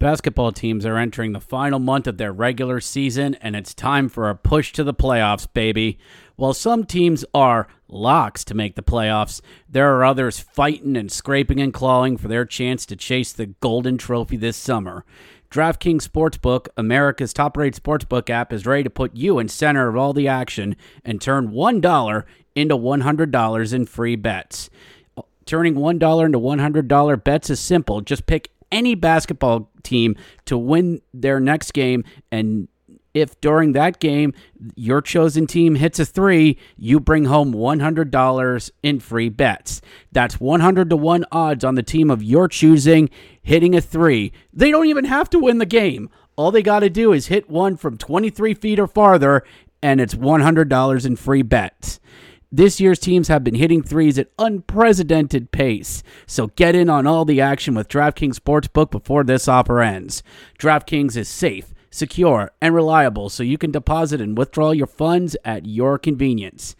Basketball teams are entering the final month of their regular season, and it's time for a push to the playoffs, baby. While some teams are locks to make the playoffs, there are others fighting and scraping and clawing for their chance to chase the golden trophy this summer. DraftKings Sportsbook, America's top rated sportsbook app, is ready to put you in center of all the action and turn $1 into $100 in free bets. Turning $1 into $100 bets is simple. Just pick any basketball team to win their next game and if during that game your chosen team hits a three, you bring home $100 in free bets. That's 100 to 1 odds on the team of your choosing hitting a three. They don't even have to win the game. All they got to do is hit one from 23 feet or farther, and it's $100 in free bets. This year's teams have been hitting threes at unprecedented pace, so get in on all the action with DraftKings Sportsbook before this offer ends. DraftKings is safe, secure, and reliable, so you can deposit and withdraw your funds at your convenience.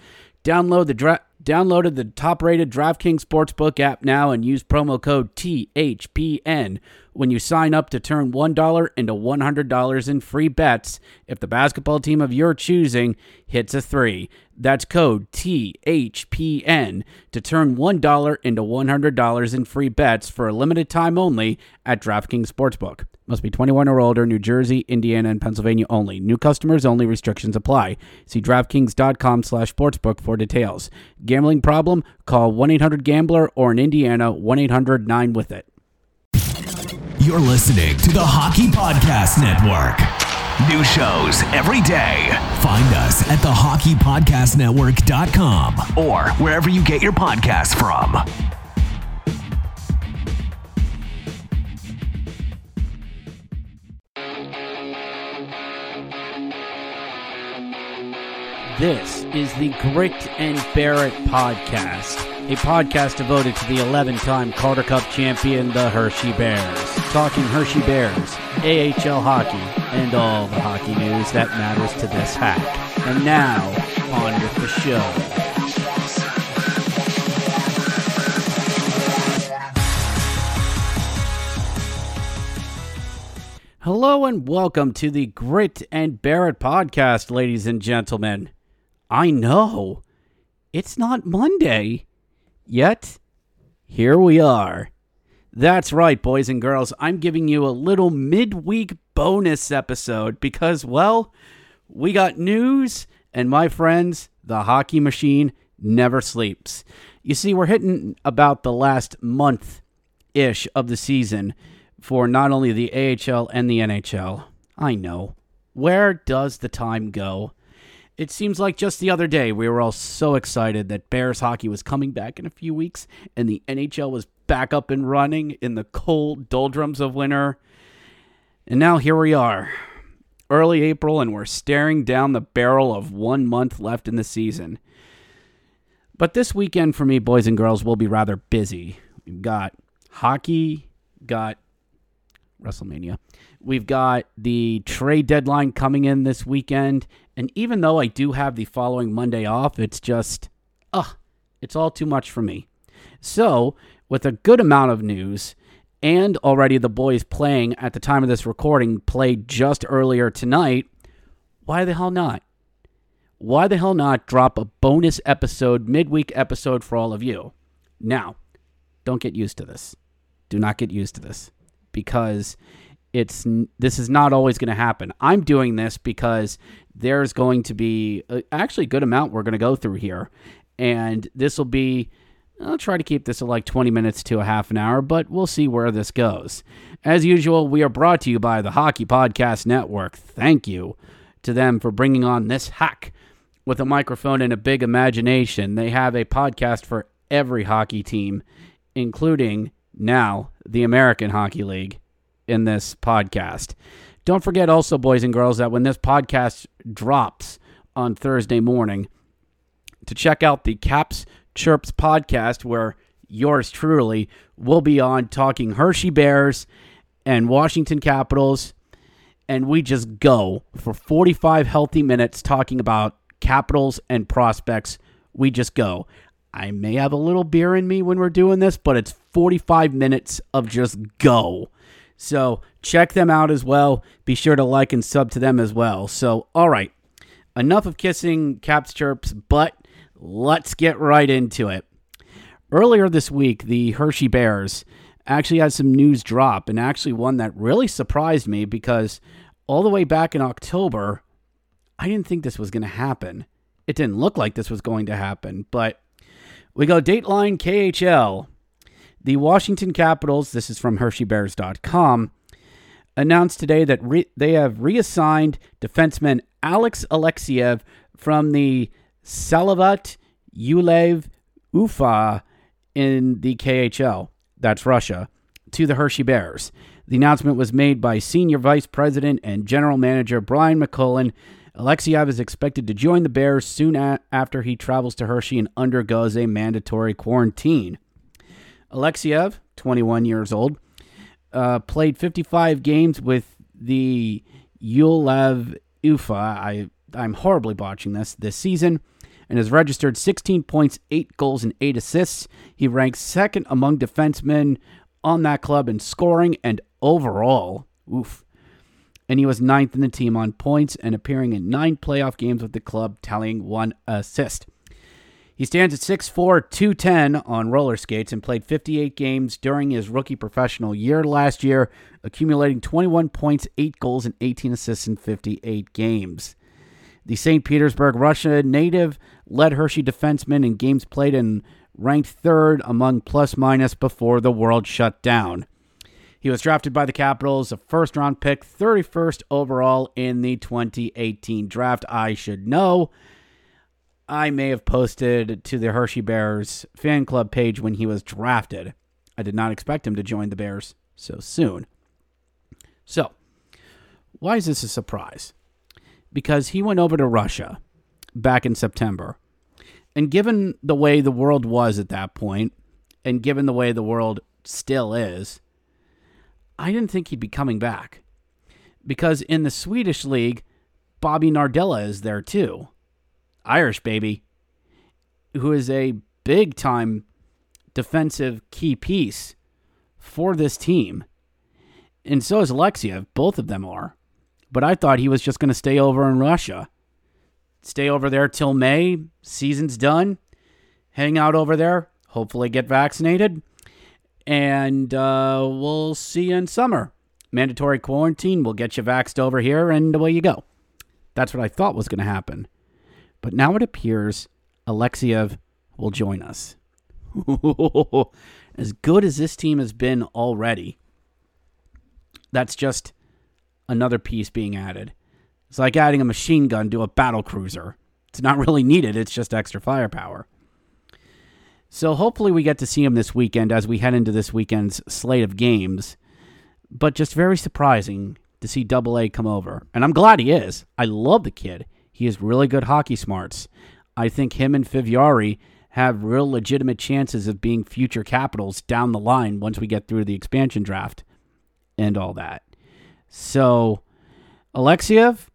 Download the dra- downloaded the top-rated DraftKings Sportsbook app now and use promo code THPN when you sign up to turn $1 into $100 in free bets if the basketball team of your choosing hits a 3. That's code THPN to turn $1 into $100 in free bets for a limited time only at DraftKings Sportsbook. Must be 21 or older, New Jersey, Indiana, and Pennsylvania only. New customers only. Restrictions apply. See DraftKings.com slash sportsbook for details. Gambling problem? Call 1-800-GAMBLER or in Indiana, 1-800-9-WITH-IT. You're listening to the Hockey Podcast Network. New shows every day. Find us at thehockeypodcastnetwork.com or wherever you get your podcasts from. This is the Grit and Bear It podcast, a podcast devoted to the 11 time Calder Cup champion, the Hershey Bears. Talking Hershey Bears, AHL hockey, and all the hockey news that matters to this hack. And now, on with the show. Hello and welcome to the Grit and Bear It podcast, ladies and gentlemen. I know it's not Monday, yet here we are. That's right, boys and girls. I'm giving you a little midweek bonus episode because, well, we got news, and my friends, the hockey machine never sleeps. You see, we're hitting about the last month ish of the season for not only the AHL and the NHL. I know. Where does the time go? It seems like just the other day we were all so excited that Bears hockey was coming back in a few weeks and the NHL was back up and running in the cold doldrums of winter. And now here we are, early April, and we're staring down the barrel of one month left in the season. But this weekend for me, boys and girls, will be rather busy. We've got hockey, got WrestleMania. We've got the trade deadline coming in this weekend. And even though I do have the following Monday off, it's just, ugh, it's all too much for me. So, with a good amount of news, and already the boys playing at the time of this recording played just earlier tonight, why the hell not? Why the hell not drop a bonus episode, midweek episode for all of you? Now, don't get used to this. Do not get used to this because it's this is not always going to happen. I'm doing this because there's going to be actually a good amount we're going to go through here, and this will be. I'll try to keep this at like 20 minutes to a half an hour, but we'll see where this goes. As usual, we are brought to you by the Hockey Podcast Network. Thank you to them for bringing on this hack with a microphone and a big imagination. They have a podcast for every hockey team, including now the American Hockey League. In this podcast. Don't forget also, boys and girls, that when this podcast drops on Thursday morning, to check out the Caps Chirps podcast, where yours truly will be on talking Hershey Bears and Washington Capitals. And we just go for 45 healthy minutes talking about Capitals and prospects. We just go. I may have a little beer in me when we're doing this, but it's 45 minutes of just go. So check them out as well. Be sure to like and sub to them as well. So, all right, enough of kissing Caps chirps, but let's get right into it. Earlier this week, the Hershey Bears actually had some news drop, and actually one that really surprised me because all the way back in October, I didn't think this was going to happen. It didn't look like this was going to happen, but we go Dateline KHL. The Washington Capitals, this is from HersheyBears.com, announced today that re- they have reassigned defenseman Alex Alexeyev from the Salavat Yulaev Ufa in the KHL, that's Russia, to the Hershey Bears. The announcement was made by Senior Vice President and General Manager Brian MacLellan. Alexeyev is expected to join the Bears soon a- after he travels to Hershey and undergoes a mandatory quarantine. Alexeyev, 21 years old, uh, played 55 games with the Yulaev Ufa. I, I'm horribly botching this this season and has registered 16 points, 8 goals, and 8 assists. He ranks second among defensemen on that club in scoring and overall. Oof. And he was ninth in the team on points and appearing in nine playoff games with the club, tallying one assist. He stands at 6'4, 210 on roller skates and played 58 games during his rookie professional year last year, accumulating 21 points, 8 goals, and 18 assists in 58 games. The St. Petersburg, Russia native led Hershey defensemen in games played and ranked third among plus minus before the world shut down. He was drafted by the Capitals, a first round pick, 31st overall in the 2018 draft. I should know. I may have posted to the Hershey Bears fan club page when he was drafted. I did not expect him to join the Bears so soon. So, why is this a surprise? Because he went over to Russia back in September. And given the way the world was at that point, and given the way the world still is, I didn't think he'd be coming back. Because in the Swedish league, Bobby Nardella is there too. Irish baby, who is a big time defensive key piece for this team. And so is Alexeyev. Both of them are. But I thought he was just going to stay over in Russia. Stay over there till May. Season's done. Hang out over there. Hopefully get vaccinated. And uh, we'll see you in summer. Mandatory quarantine. We'll get you vaxxed over here, and away you go. That's what I thought was going to happen. But now it appears Alexeyev will join us. as good as this team has been already, that's just another piece being added. It's like adding a machine gun to a battle cruiser. It's not really needed, it's just extra firepower. So hopefully we get to see him this weekend as we head into this weekend's slate of games. But just very surprising to see Double A come over. And I'm glad he is. I love the kid. He has really good hockey smarts. I think him and Fehervary have real legitimate chances of being future capitals down the line once we get through the expansion draft and all that. So, Alexeyev,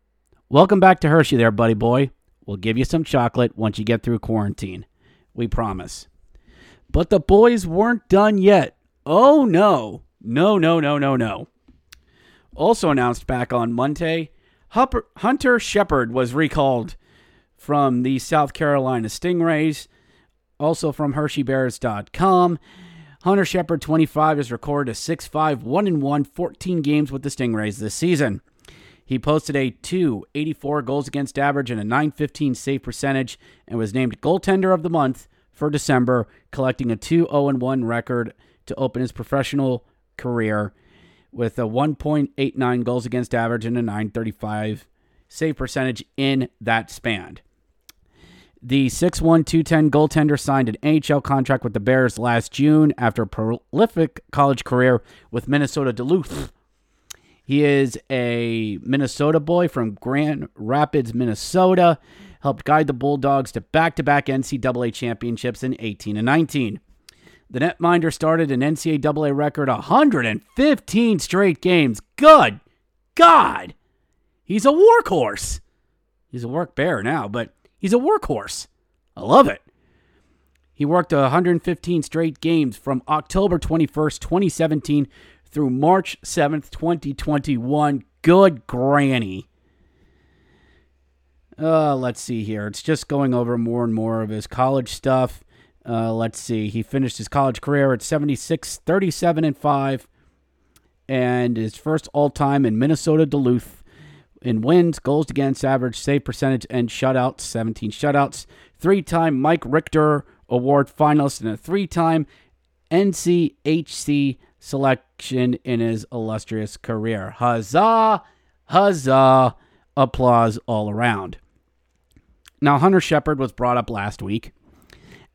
welcome back to Hershey there, buddy boy. We'll give you some chocolate once you get through quarantine. We promise. But the boys weren't done yet. Oh, no. No, no, no, no, no. Also announced back on Monday Hunter Shepard was recalled from the South Carolina Stingrays, also from HersheyBears.com. Hunter Shepard, 25, has recorded a 6-5, 1-1, 14 games with the Stingrays this season. He posted a 284 goals against average and a 915 save percentage and was named goaltender of the month for December, collecting a 2 0 1 record to open his professional career with a 1.89 goals against average and a 935 save percentage in that span. The 6'1, 210 goaltender signed an NHL contract with the Bears last June after a prolific college career with Minnesota Duluth. He is a Minnesota boy from Grand Rapids, Minnesota. Helped guide the Bulldogs to back to back NCAA championships in 18 and 19. The netminder started an NCAA record 115 straight games. Good God. He's a workhorse. He's a work bear now, but he's a workhorse. I love it. He worked 115 straight games from October 21st, 2017 through March 7th, 2021. Good granny. Uh, let's see here. It's just going over more and more of his college stuff. Uh, let's see. He finished his college career at 76, 37, and 5, and his first all time in Minnesota Duluth in wins, goals against, average save percentage, and shutouts 17 shutouts. Three time Mike Richter Award finalist and a three time NCHC selection in his illustrious career. Huzzah! Huzzah! Applause all around. Now, Hunter Shepard was brought up last week,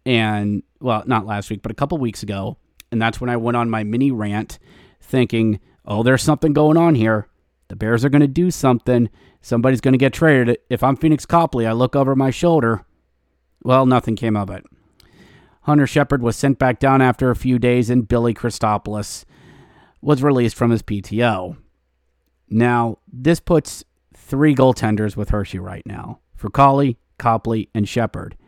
and well, not last week, but a couple weeks ago. And that's when I went on my mini rant thinking, oh, there's something going on here. The Bears are going to do something. Somebody's going to get traded. If I'm Phoenix Copley, I look over my shoulder. Well, nothing came of it. Hunter Shepard was sent back down after a few days, and Billy Christopoulos was released from his PTO. Now, this puts three goaltenders with Hershey right now for Fucale, Copley, and Shepard.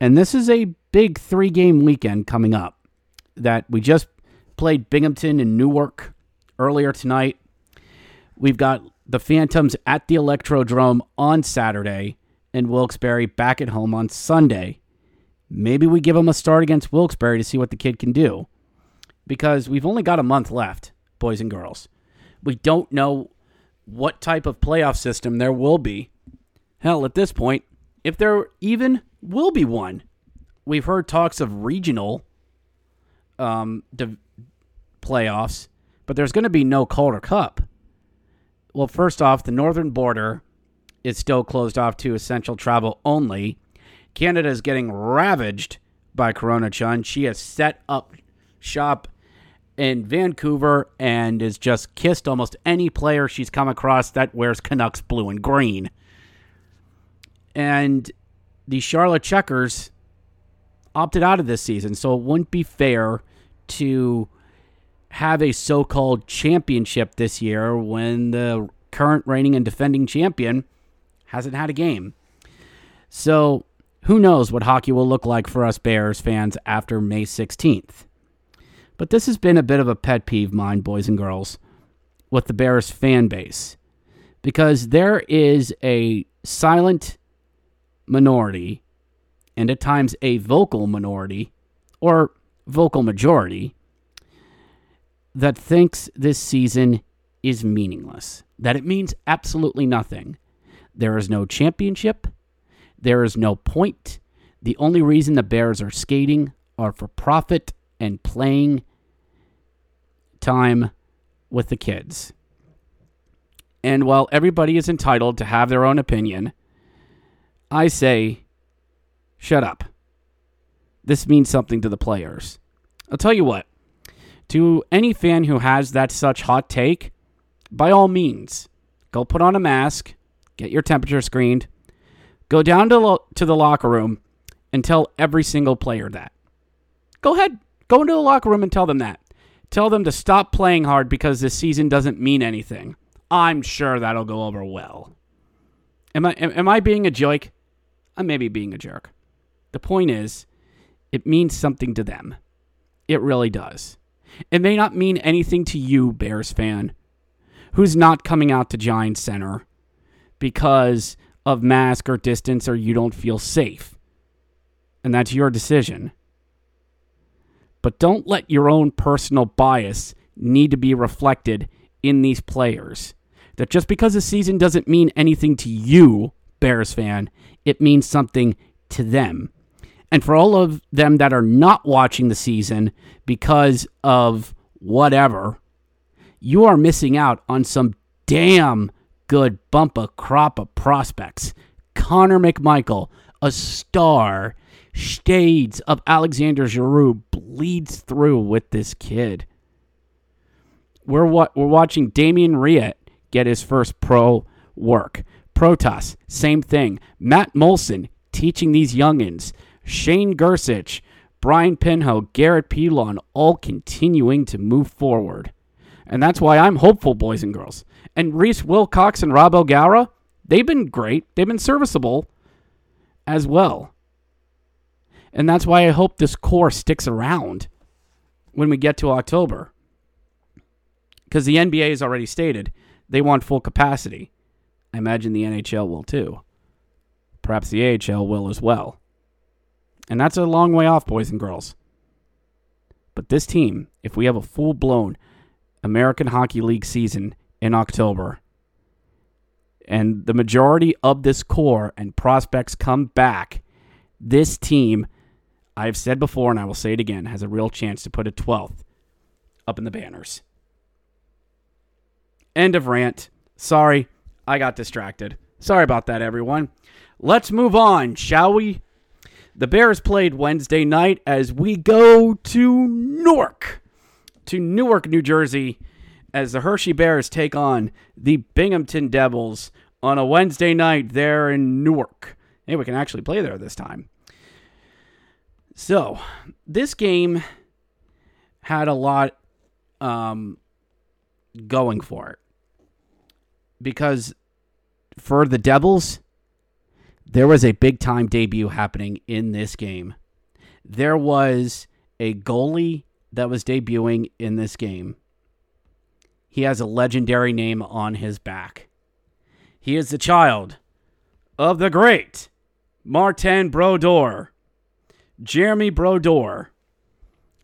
And this is a big three game weekend coming up that we just played Binghamton and Newark earlier tonight. We've got the Phantoms at the Electrodrome on Saturday and Wilkes-Barre back at home on Sunday. Maybe we give him a start against Wilkes-Barre to see what the kid can do. Because we've only got a month left, boys and girls. We don't know what type of playoff system there will be. Hell, at this point, if there even will be one. We've heard talks of regional um, div- playoffs, but there's going to be no Calder Cup. Well, first off, the northern border is still closed off to essential travel only. Canada is getting ravaged by Corona Chun. She has set up shop in Vancouver and has just kissed almost any player she's come across that wears Canucks blue and green. And the Charlotte Checkers opted out of this season, so it wouldn't be fair to have a so called championship this year when the current reigning and defending champion hasn't had a game. So who knows what hockey will look like for us Bears fans after May 16th. But this has been a bit of a pet peeve mine, boys and girls, with the Bears fan base. Because there is a silent minority and at times a vocal minority or vocal majority that thinks this season is meaningless, that it means absolutely nothing. There is no championship, there is no point. The only reason the Bears are skating are for profit and playing time with the kids. And while everybody is entitled to have their own opinion, I say, shut up. This means something to the players. I'll tell you what, to any fan who has that such hot take, by all means, go put on a mask, get your temperature screened, go down to, lo- to the locker room, and tell every single player that. Go ahead, go into the locker room and tell them that. Tell them to stop playing hard because this season doesn't mean anything. I'm sure that'll go over well. Am I am, am I being a joke? I'm maybe being a jerk. The point is, it means something to them. It really does. It may not mean anything to you, Bears fan, who's not coming out to Giant Center because of mask or distance or you don't feel safe. And that's your decision. But don't let your own personal bias need to be reflected in these players. That just because a season doesn't mean anything to you, Bears fan, it means something to them. And for all of them that are not watching the season because of whatever, you are missing out on some damn good bumper crop of prospects. Connor McMichael, a star, shades of Alexander Giroux bleeds through with this kid. We're what we're watching Damien Riat get his first pro work. Protas, same thing. Matt Moulson teaching these youngins. Shane Gersich, Brian Pinho, Garrett Pilon, all continuing to move forward. And that's why I'm hopeful, boys and girls. And Reese Wilcox and Rob O'Gara, they've been great. They've been serviceable as well. And that's why I hope this core sticks around when we get to October. Because the NBA has already stated they want full capacity. I imagine the NHL will too. Perhaps the AHL will as well. And that's a long way off, boys and girls. But this team, if we have a full blown American Hockey League season in October, and the majority of this core and prospects come back, this team, I've said before and I will say it again, has a real chance to put a 12th up in the banners. End of rant. Sorry, I got distracted. Sorry about that, everyone. Let's move on, shall we? The Bears played Wednesday night as we go to Newark, to Newark, New Jersey, as the Hershey Bears take on the Binghamton Devils on a Wednesday night there in Newark. Hey, we can actually play there this time. So, this game had a lot um, going for it because for the Devils, there was a big time debut happening in this game. There was a goalie that was debuting in this game. He has a legendary name on his back. He is the child of the great Martin Brodeur. Jeremy Brodeur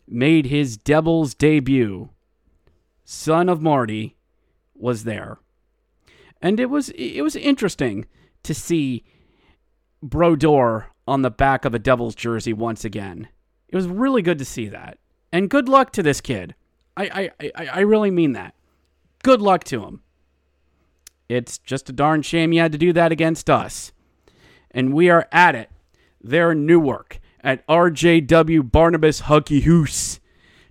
made his Devils debut. Son of Marty was there. And it was it was interesting to see Brodeur on the back of a Devils jersey once again. It was really good to see that. And good luck to this kid. I, I, I, I really mean that. Good luck to him. It's just a darn shame you had to do that against us. And we are at it there in Newark at RJW Barnabas Huggy Hoose.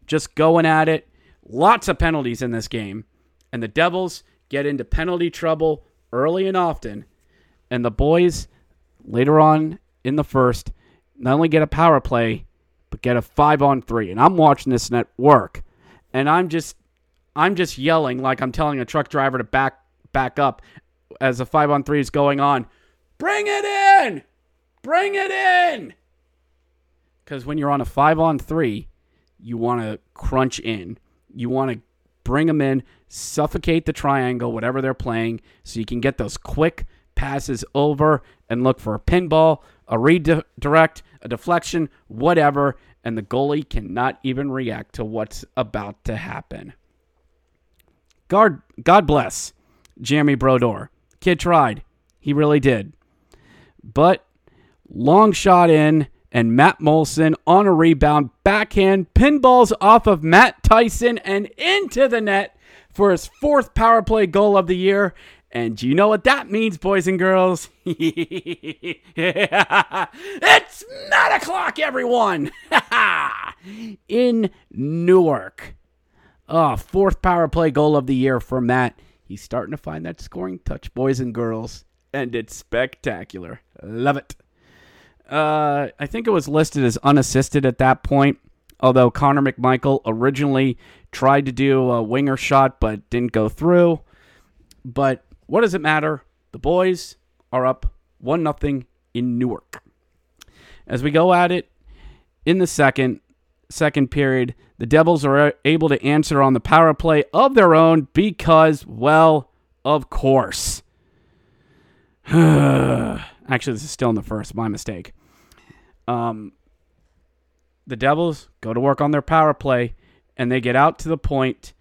Just going at it. Lots of penalties in this game. And the Devils get into penalty trouble early and often. And the boys later on in the first not only get a power play, but get a five on three. And I'm watching this net work. And I'm just I'm just yelling like I'm telling a truck driver to back back up as a five on three is going on. Bring it in! Bring it in! Because when you're on a five on three, you want to crunch in. You want to bring them in, suffocate the triangle, whatever they're playing, so you can get those quick passes over and look for a pinball, a redirect, a deflection, whatever, and the goalie cannot even react to what's about to happen. God, God bless Jeremy Brodeur. Kid tried. He really did. But long shot in, and Matt Moulson on a rebound, backhand, pinballs off of Matt Tyson and into the net for his fourth power play goal of the year. And do you know what that means, boys and girls? it's nine o'clock, everyone! In Newark. Oh, fourth power play goal of the year for Matt. He's starting to find that scoring touch, boys and girls. And it's spectacular. Love it. Uh, I think it was listed as unassisted at that point, although Connor McMichael originally tried to do a winger shot but didn't go through. But what does it matter? The boys are up 1 0 in Newark. As we go at it in the second second period, the Devils are able to answer on the power play of their own because, well, of course. Actually, this is still in the first. My mistake. Um, the Devils go to work on their power play, and they get out to the point,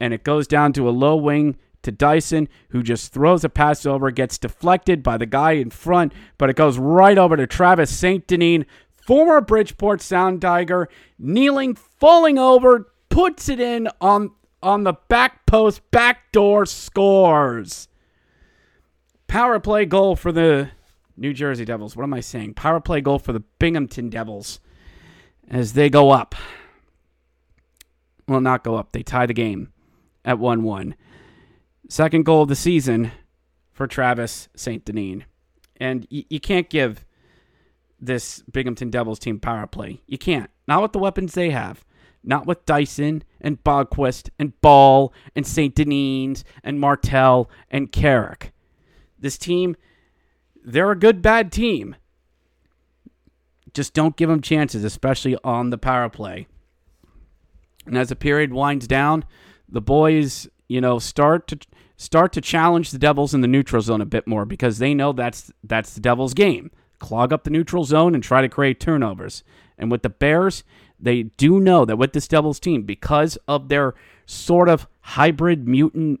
and it goes down to a low wing to Dyson, who just throws a pass over, gets deflected by the guy in front, but it goes right over to Travis St. Denis, former Bridgeport Sound Tiger, kneeling, falling over, puts it in on on the back post, back door, scores. Power play goal for the New Jersey Devils. What am I saying? Power play goal for the Binghamton Devils as they go up. Well, not go up. They tie the game at 1 1. Second goal of the season for Travis St. Denis. And y- you can't give this Binghamton Devils team power play. You can't. Not with the weapons they have. Not with Dyson and Boqvist and Bahl and St. Denis and Martel and Carrick. This team, they're a good bad team. Just don't give them chances, especially on the power play. And as the period winds down, the boys, you know, start to start to challenge the Devils in the neutral zone a bit more because they know that's that's the Devils' game. Clog up the neutral zone and try to create turnovers. And with the Bears, they do know that with this Devils team, because of their sort of hybrid mutant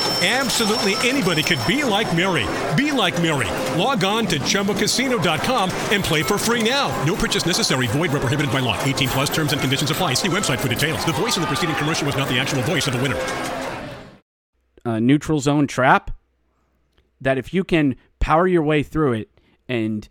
Absolutely anybody could be like Mary. Be like Mary. Log on to ChumbaCasino.com and play for free now. No purchase necessary. Void where prohibited by law. 18 plus terms and conditions apply. See website for details. The voice of the preceding commercial was not the actual voice of the winner. uh, neutral zone trap that if you can power your way through it and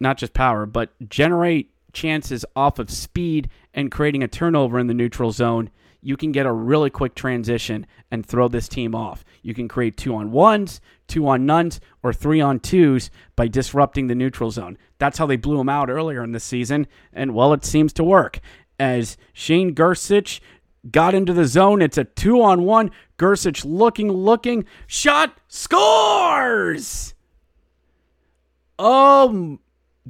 not just power, but generate chances off of speed and creating a turnover in the neutral zone, you can get a really quick transition and throw this team off. You can create two on ones, two on nuns, or three on twos by disrupting the neutral zone. That's how they blew them out earlier in the season, and well, it seems to work. As Shane Gersich got into the zone, it's a two on one. Gersich looking, looking, shot, scores! Oh,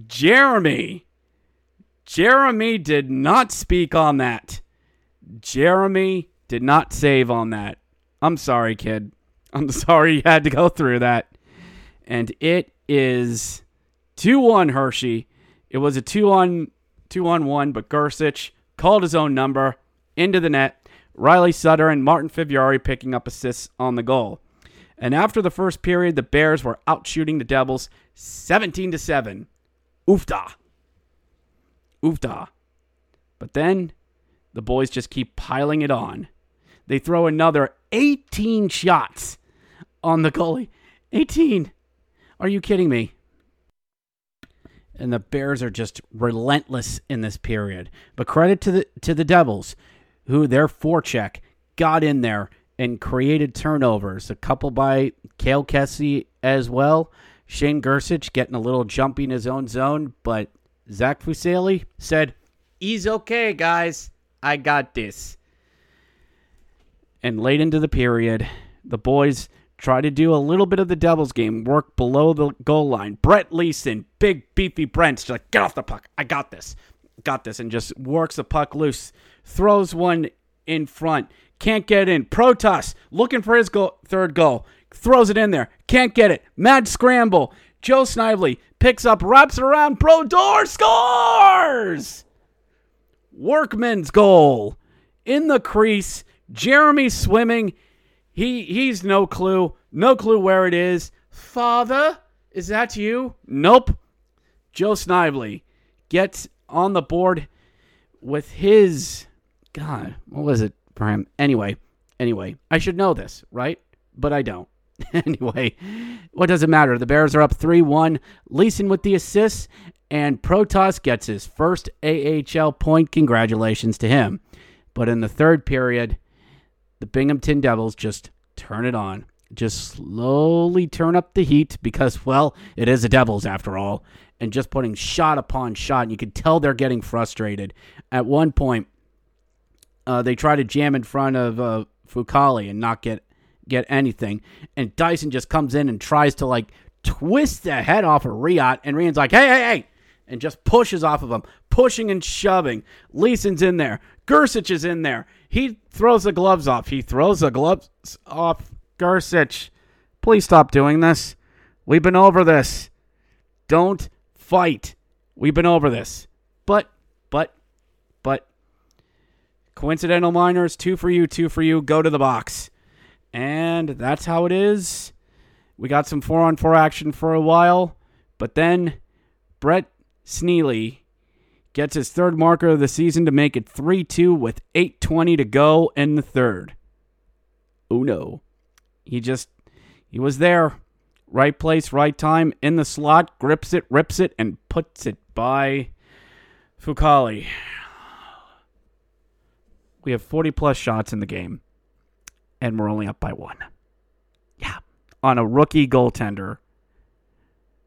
Jeremy. Jeremy did not speak on that. Jeremy did not save on that. I'm sorry, kid. I'm sorry you had to go through that. And it is 2 1 Hershey. It was a 2 on 2 on 1, but Gersich called his own number into the net. Riley Sutter and Martin Fehervary picking up assists on the goal. And after the first period, the Bears were out shooting the Devils 17 to 7. Oofda. Oofda. But then the boys just keep piling it on. They throw another 18 shots on the goalie. 18. Are you kidding me? And the Bears are just relentless in this period. But credit to the to the Devils, who their forecheck got in there and created turnovers. A couple by Kale Kessy as well. Shane Gersich getting a little jumpy in his own zone, but Zach Fucale said, He's okay, guys. I got this. And late into the period, the boys try to do a little bit of the Devils game, work below the goal line. Brett Leason, big beefy Brent's like, get off the puck. I got this. Got this. And just works the puck loose. Throws one in front. Can't get in. Protas looking for his goal, third goal. Throws it in there. Can't get it. Mad scramble. Joe Snively picks up, wraps it around. Brodeur scores! Workman's goal in the crease. Jeremy swimming. He he's no clue. No clue where it is. Father, is that you? Nope. Joe Snively gets on the board with his God, what was it for him? Anyway, anyway, I should know this, right? But I don't. anyway, what does it matter? The Bears are up 3 1. Leason with the assists, and Protas gets his first AHL point. Congratulations to him. But in the third period, the Binghamton Devils just turn it on. Just slowly turn up the heat because, well, it is the Devils after all. And just putting shot upon shot. And you can tell they're getting frustrated. At one point, uh, they try to jam in front of uh, Fucale and not get get anything. And Dyson just comes in and tries to like twist the head off of Riat, and Rian's like, "Hey, hey, hey!" And just pushes off of him, pushing and shoving. Leason's in there, Gersich is in there. He throws the gloves off. He throws the gloves off. Gersich, please stop doing this. We've been over this. Don't fight. We've been over this. But, but, but, coincidental minors, two for you, two for you. Go to the box. And that's how it is. We got some four on four action for a while, but then Brett Seney gets his third marker of the season to make it 3 2 with 8.20 to go in the third. Oh no. He just, he was there. Right place, right time, in the slot, grips it, rips it, and puts it by Fucale. We have 40 plus shots in the game, and we're only up by one. Yeah. On a rookie goaltender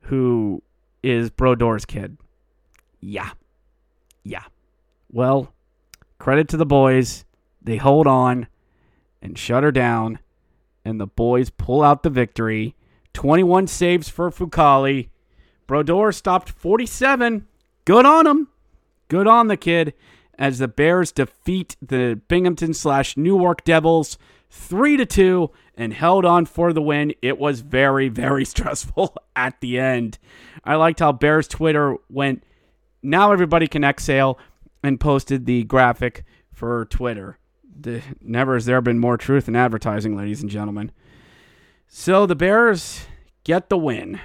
who is Brodeur's kid. Yeah. Yeah. Well, credit to the boys. They hold on and shut her down, and the boys pull out the victory. 21 saves for Fucale. Brodeur stopped 47. Good on him. Good on the kid as the Bears defeat the Binghamton slash Newark Devils 3 to 2 and held on for the win. It was very, very stressful at the end. I liked how Bears Twitter went, now everybody can exhale, and posted the graphic for Twitter. The, never has there been more truth in advertising, ladies and gentlemen. So the Bears get the win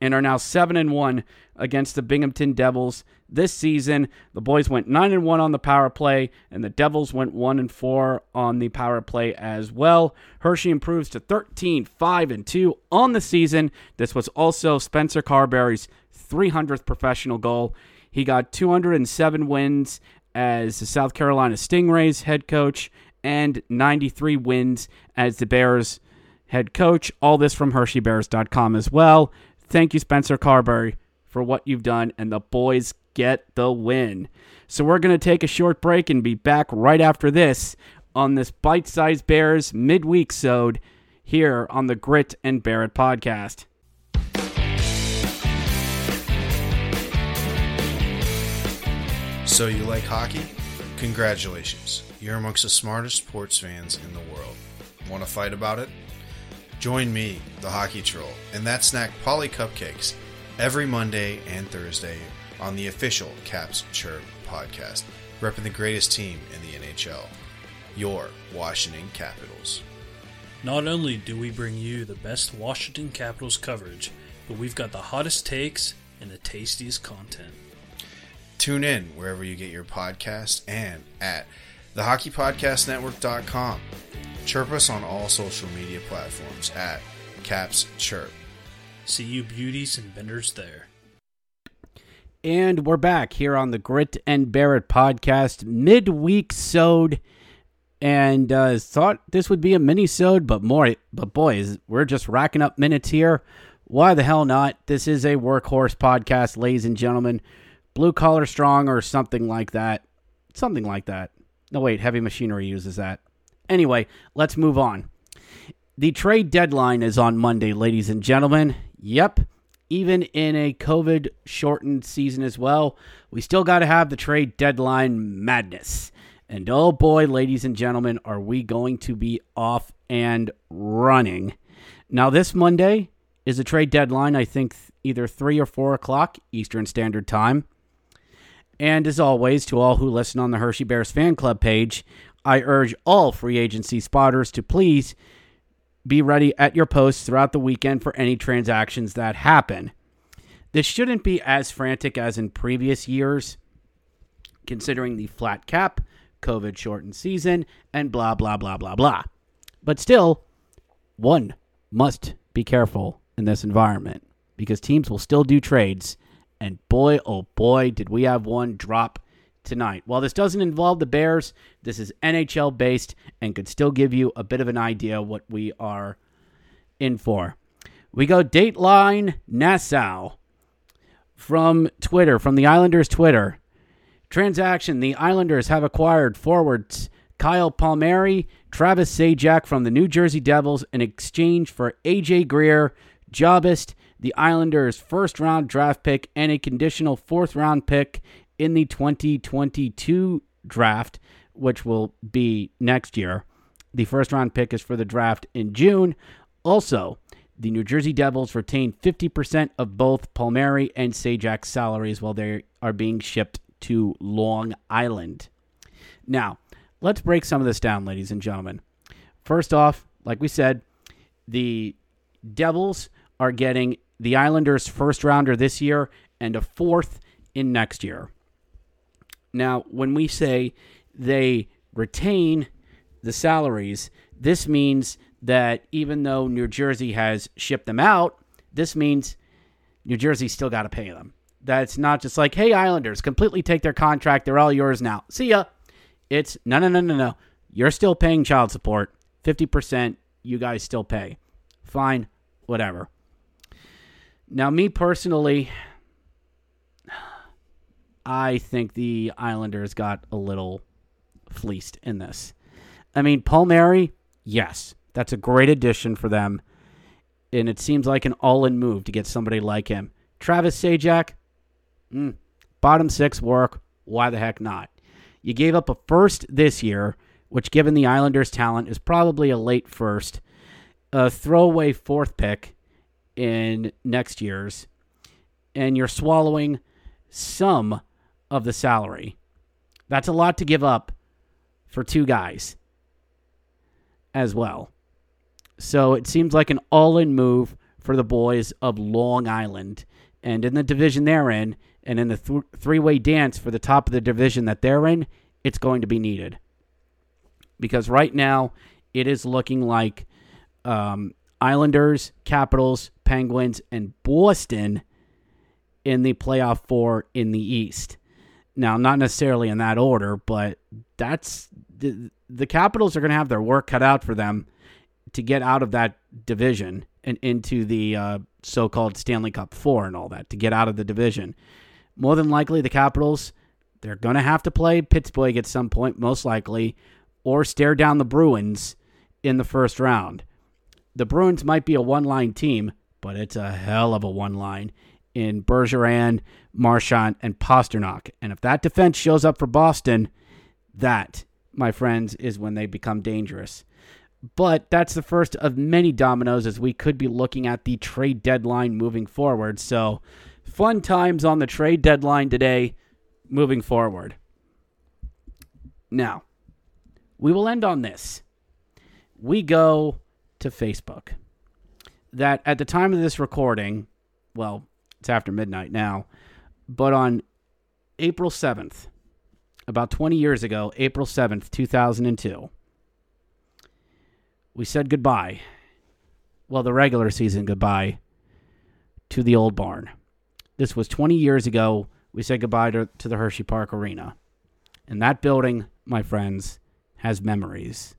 and are now 7 and 1 against the Binghamton Devils this season. The boys went 9 and 1 on the power play and the Devils went 1 and 4 on the power play as well. Hershey improves to 13 5 and 2 on the season. This was also Spencer Carberry's 300th professional goal. He got 207 wins as the South Carolina Stingrays head coach and 93 wins as the Bears head coach. All this from HersheyBears.com as well. Thank you, Spencer Carberry, for what you've done, and the boys get the win. So we're going to take a short break and be back right after this on this bite sized Bears midweek sode here on the Grit and Bear It podcast. So you like hockey? Congratulations. You're amongst the smartest sports fans in the world. Want to fight about it? Join me, the Hockey Troll, and that snack Polly Cupcakes every Monday and Thursday on the official Caps Chirp podcast, repping the greatest team in the NHL, your Washington Capitals. Not only do we bring you the best Washington Capitals coverage, but we've got the hottest takes and the tastiest content. Tune in wherever you get your podcast and at thehockeypodcastnetwork.com. Chirp us on all social media platforms at Caps Chirp. See you beauties and benders there. And we're back here on the Grit and Bear It podcast, midweek sode. And uh, thought this would be a mini sode, but more. But boys, we're just racking up minutes here. Why the hell not? This is a workhorse podcast, ladies and gentlemen. Blue collar strong or something like that. Something like that. No, wait, heavy machinery uses that. Anyway, let's move on. The trade deadline is on Monday, ladies and gentlemen. Yep, even in a COVID shortened season as well, we still got to have the trade deadline madness. And oh boy, ladies and gentlemen, are we going to be off and running. Now, this Monday is a trade deadline, I think either 3 or 4 o'clock Eastern Standard Time. And as always, to all who listen on the Hershey Bears fan club page, I urge all free agency spotters to please be ready at your posts throughout the weekend for any transactions that happen. This shouldn't be as frantic as in previous years, considering the flat cap, COVID shortened season, and blah, blah, blah, blah, blah. But still, one must be careful in this environment because teams will still do trades. And boy, oh boy, did we have one drop tonight. While this doesn't involve the Bears, this is NHL based and could still give you a bit of an idea what we are in for. We go Dateline Nassau from Twitter, from the Islanders Twitter. Transaction The Islanders have acquired forwards Kyle Palmieri, Travis Zajac from the New Jersey Devils in exchange for AJ Greer, Jobst, the Islanders' first round draft pick, and a conditional fourth round pick in the 2022 draft which will be next year. The first round pick is for the draft in June. Also, the New Jersey Devils retain 50% of both Palmieri and Zajac's salaries while they are being shipped to Long Island. Now, let's break some of this down, ladies and gentlemen. First off, like we said, the Devils are getting the Islanders' first rounder this year and a fourth in next year. Now, when we say they retain the salaries, this means that even though New Jersey has shipped them out, this means New Jersey still got to pay them. That's not just like, hey, Islanders, completely take their contract. They're all yours now. See ya. It's no, no, no, no, no. You're still paying child support. 50%, you guys still pay. Fine, whatever. Now, me personally, I think the Islanders got a little fleeced in this. I mean, Palmieri, yes, that's a great addition for them. And it seems like an all in move to get somebody like him. Travis Zajac, mm, bottom six work. Why the heck not? You gave up a first this year, which, given the Islanders' talent, is probably a late first, a throwaway fourth pick in next year's, and you're swallowing some of the salary. That's a lot to give up for two guys as well. So it seems like an all in move for the boys of Long Island. And in the division they're in, and in the th- three way dance for the top of the division that they're in, it's going to be needed. Because right now, it is looking like um, Islanders, Capitals, Penguins, and Boston in the playoff four in the East. Now, not necessarily in that order, but that's the, the Capitals are going to have their work cut out for them to get out of that division and into the uh, so-called Stanley Cup four and all that to get out of the division. More than likely, the Capitals they're going to have to play Pittsburgh at some point, most likely, or stare down the Bruins in the first round. The Bruins might be a one-line team, but it's a hell of a one-line in Bergeron, Marchand, and Pastrnak. And if that defense shows up for Boston, that, my friends, is when they become dangerous. But that's the first of many dominoes as we could be looking at the trade deadline moving forward. So, fun times on the trade deadline today moving forward. Now, we will end on this. We go to Facebook. That at the time of this recording, well, it's after midnight now, but on April 7th, about 20 years ago, April 7th, 2002, we said goodbye. Well, the regular season goodbye to the old barn. This was 20 years ago. We said goodbye to, to the Hershey Park Arena. And that building, my friends, has memories.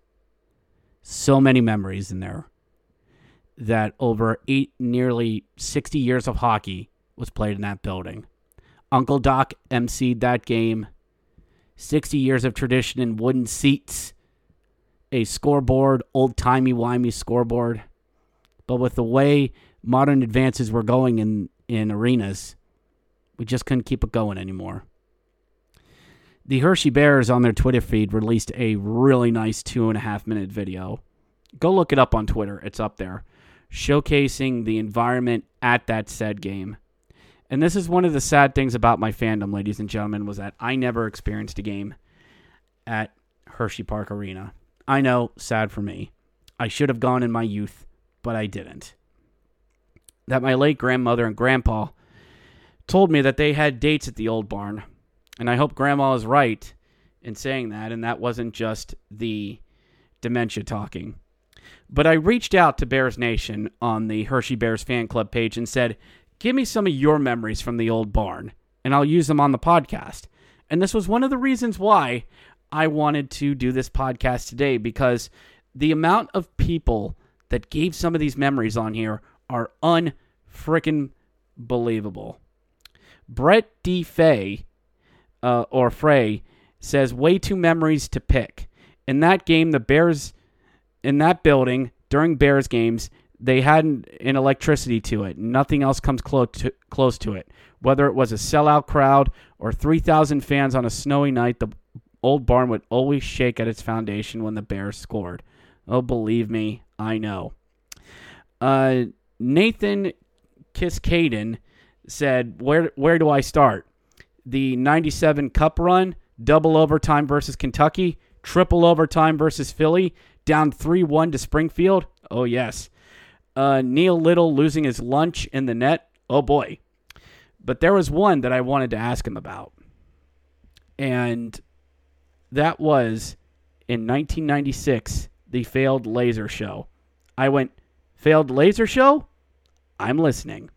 So many memories in there that over eight, nearly 60 years of hockey was played in that building. Uncle Doc emceed that game. 60 years of tradition in wooden seats a scoreboard, old timey wimey scoreboard. But with the way modern advances were going in, in arenas, we just couldn't keep it going anymore. The Hershey Bears on their Twitter feed released a really nice two and a half minute video. Go look it up on Twitter, it's up there, showcasing the environment at that said game. And this is one of the sad things about my fandom, ladies and gentlemen, was that I never experienced a game at Hershey Park Arena. I know, sad for me. I should have gone in my youth, but I didn't. That my late grandmother and grandpa told me that they had dates at the old barn. And I hope grandma is right in saying that, and that wasn't just the dementia talking. But I reached out to Bears Nation on the Hershey Bears fan club page and said, Give me some of your memories from the old barn, and I'll use them on the podcast. And this was one of the reasons why I wanted to do this podcast today because the amount of people that gave some of these memories on here are unfreaking believable. Brett D. Fay, uh, or Frey, says way too memories to pick. In that game, the Bears, in that building, during Bears games, they had an, electricity to it. Nothing else comes close to, close to it. Whether it was a sellout crowd or 3,000 fans on a snowy night, the old barn would always shake at its foundation when the Bears scored. Oh, believe me, I know. Uh, Nathan Kiskaden said, "Where where do I start? The '97 Cup run, double overtime versus Kentucky, triple overtime versus Philly, down three-one to Springfield. Oh yes. Uh, Neil Little losing his lunch in the net. Oh boy. But there was one that I wanted to ask him about, and that was in 1996, the failed laser show. I went, failed laser show? I'm listening.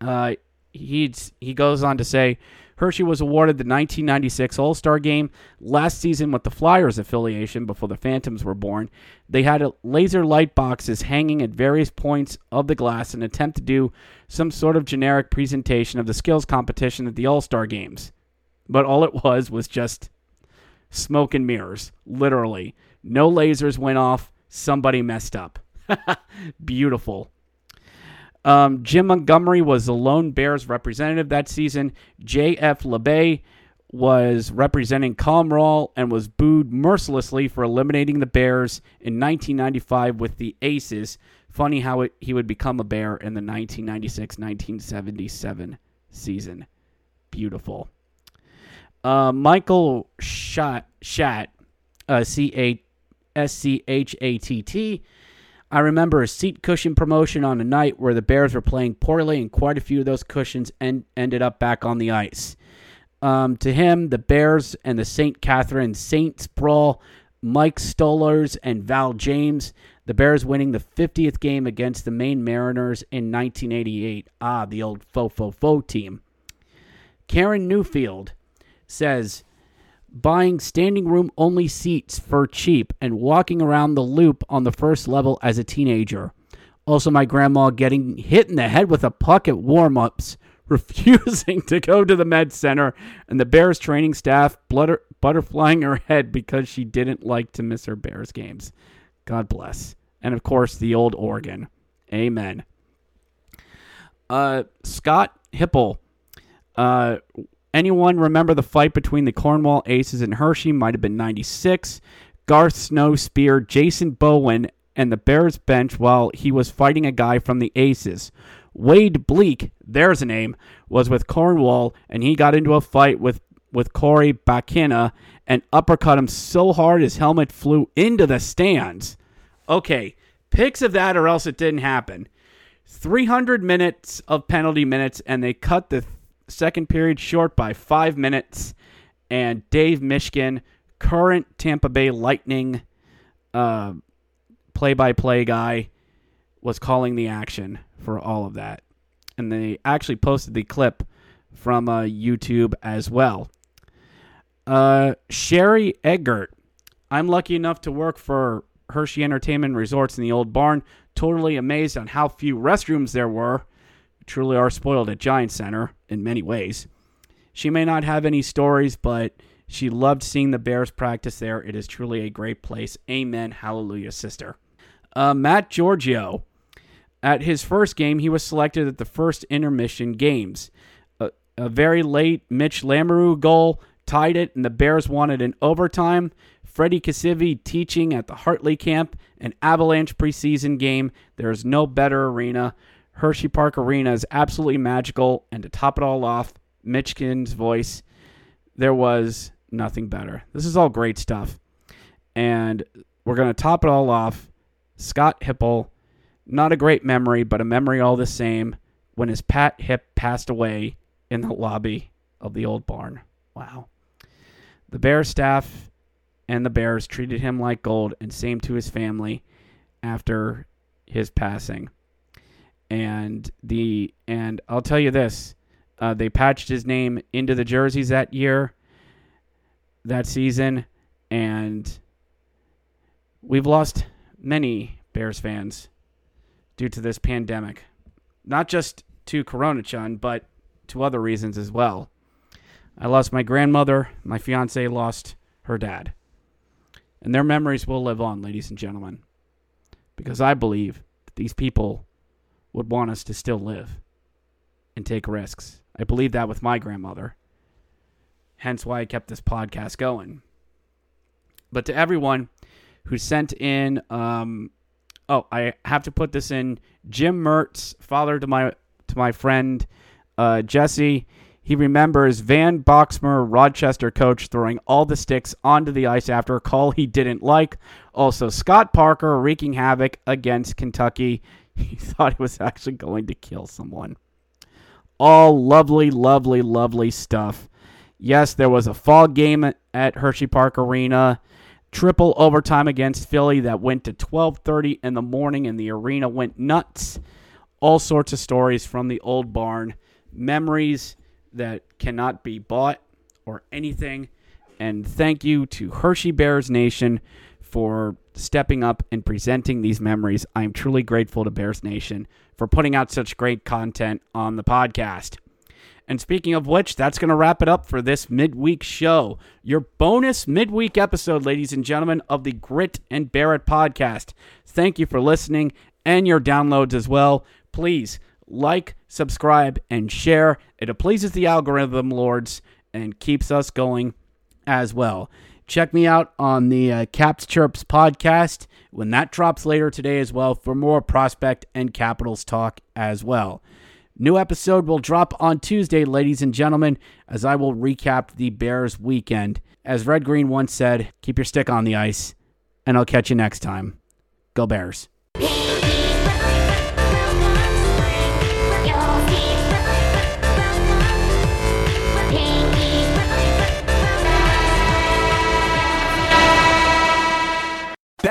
Uh, he's, he goes on to say Hershey was awarded the 1996 All Star game last season with the Flyers affiliation before the Phantoms were born. They had a laser light boxes hanging at various points of the glass in an attempt to do some sort of generic presentation of the skills competition at the All Star games. But all it was was just smoke and mirrors, literally. No lasers went off. Somebody messed up. Beautiful. Um, Jim Montgomery was the lone Bears representative that season. J.F. Labbé was representing Cornwall and was booed mercilessly for eliminating the Bears in 1995 with the Aces. Funny how it, he would become a Bear in the 1996 1977 season. Beautiful. Uh, Michael Shat, Shat uh, C A S C H A T T. I remember a seat cushion promotion on a night where the Bears were playing poorly, and quite a few of those cushions en- ended up back on the ice. Um, to him, the Bears and the St. Catherine Saints brawl, Mike Stothers and Val James, the Bears winning the 50th game against the Maine Mariners in 1988. Ah, the old fo fo fo team. Karen Newfield says, buying standing room only seats for cheap and walking around the loop on the first level as a teenager. Also, my grandma getting hit in the head with a puck at warm ups, refusing to go to the med center, and the Bears training staff blutter- butterflying her head because she didn't like to miss her Bears games. God bless. And of course, the old organ. Amen. Uh, Scott Hipple. Uh, Anyone remember the fight between the Cornwall Aces and Hershey? Might have been 96. Garth Snow speared Jason Bowen and the Bears bench while he was fighting a guy from the Aces. Wade Belak, there's a name, was with Cornwall and he got into a fight with, with Corey Bakina and uppercut him so hard his helmet flew into the stands. Okay, pics of that or else it didn't happen. 300 minutes of penalty minutes and they cut the second period short by five minutes. And Dave Mishkin, current Tampa Bay Lightning play by play guy, was calling the action for all of that. And they actually posted the clip from uh, YouTube as well. Uh, Sherry Eggert. I'm lucky enough to work for Hershey Entertainment Resorts in the Old Barn. Totally amazed on how few restrooms there were truly are spoiled at Giant Center in many ways. She may not have any stories, but she loved seeing the Bears practice there. It is truly a great place. Amen. Hallelujah, sister. Uh, Matt Giorgio. At his first game, he was selected at the first intermission games. A, a very late Mitch Lamoureux goal tied it, and the Bears wanted an overtime. Freddie Cassivi teaching at the Hartley camp, an Avalanche preseason game. There is no better arena. Hershey Park Arena is absolutely magical. And to top it all off, Mishkin's voice, there was nothing better. This is all great stuff. And we're going to top it all off. Scott Hipple, not a great memory, but a memory all the same, when his Pat Hip passed away in the lobby of the old barn. Wow. The Bear staff and the Bears treated him like gold, and same to his family after his passing and the and I'll tell you this, uh, they patched his name into the jerseys that year, that season, and we've lost many Bears fans due to this pandemic, not just to Corona Chun, but to other reasons as well. I lost my grandmother. My fiance lost her dad. And their memories will live on, ladies and gentlemen. Because I believe that these people would want us to still live and take risks. I believe that with my grandmother. hence why I kept this podcast going. But to everyone who sent in, um, oh, I have to put this in. Jim Mertz, father to my to my friend uh, Jesse. He remembers Van Boxmeer, Rochester coach, throwing all the sticks onto the ice after a call he didn't like. Also, Scott Parker wreaking havoc against Kentucky. He thought he was actually going to kill someone. All lovely, lovely, lovely stuff. Yes, there was a fall game at Hershey Park Arena. Triple overtime against Philly that went to 12:30 in the morning and the arena went nuts. All sorts of stories from the old barn, memories that cannot be bought or anything. And thank you to Hershey Bears Nation for stepping up and presenting these memories. I am truly grateful to Bears Nation for putting out such great content on the podcast. And speaking of which, that's going to wrap it up for this midweek show. Your bonus midweek episode, ladies and gentlemen, of the Grit and Bear It podcast. Thank you for listening and your downloads as well. Please like, subscribe, and share. It pleases the algorithm lords and keeps us going as well. Check me out on the uh, Caps Chirps podcast when that drops later today as well for more prospect and Capitals talk as well. New episode will drop on Tuesday, ladies and gentlemen, as I will recap the Bears weekend. As Red Green once said, keep your stick on the ice, and I'll catch you next time. Go Bears.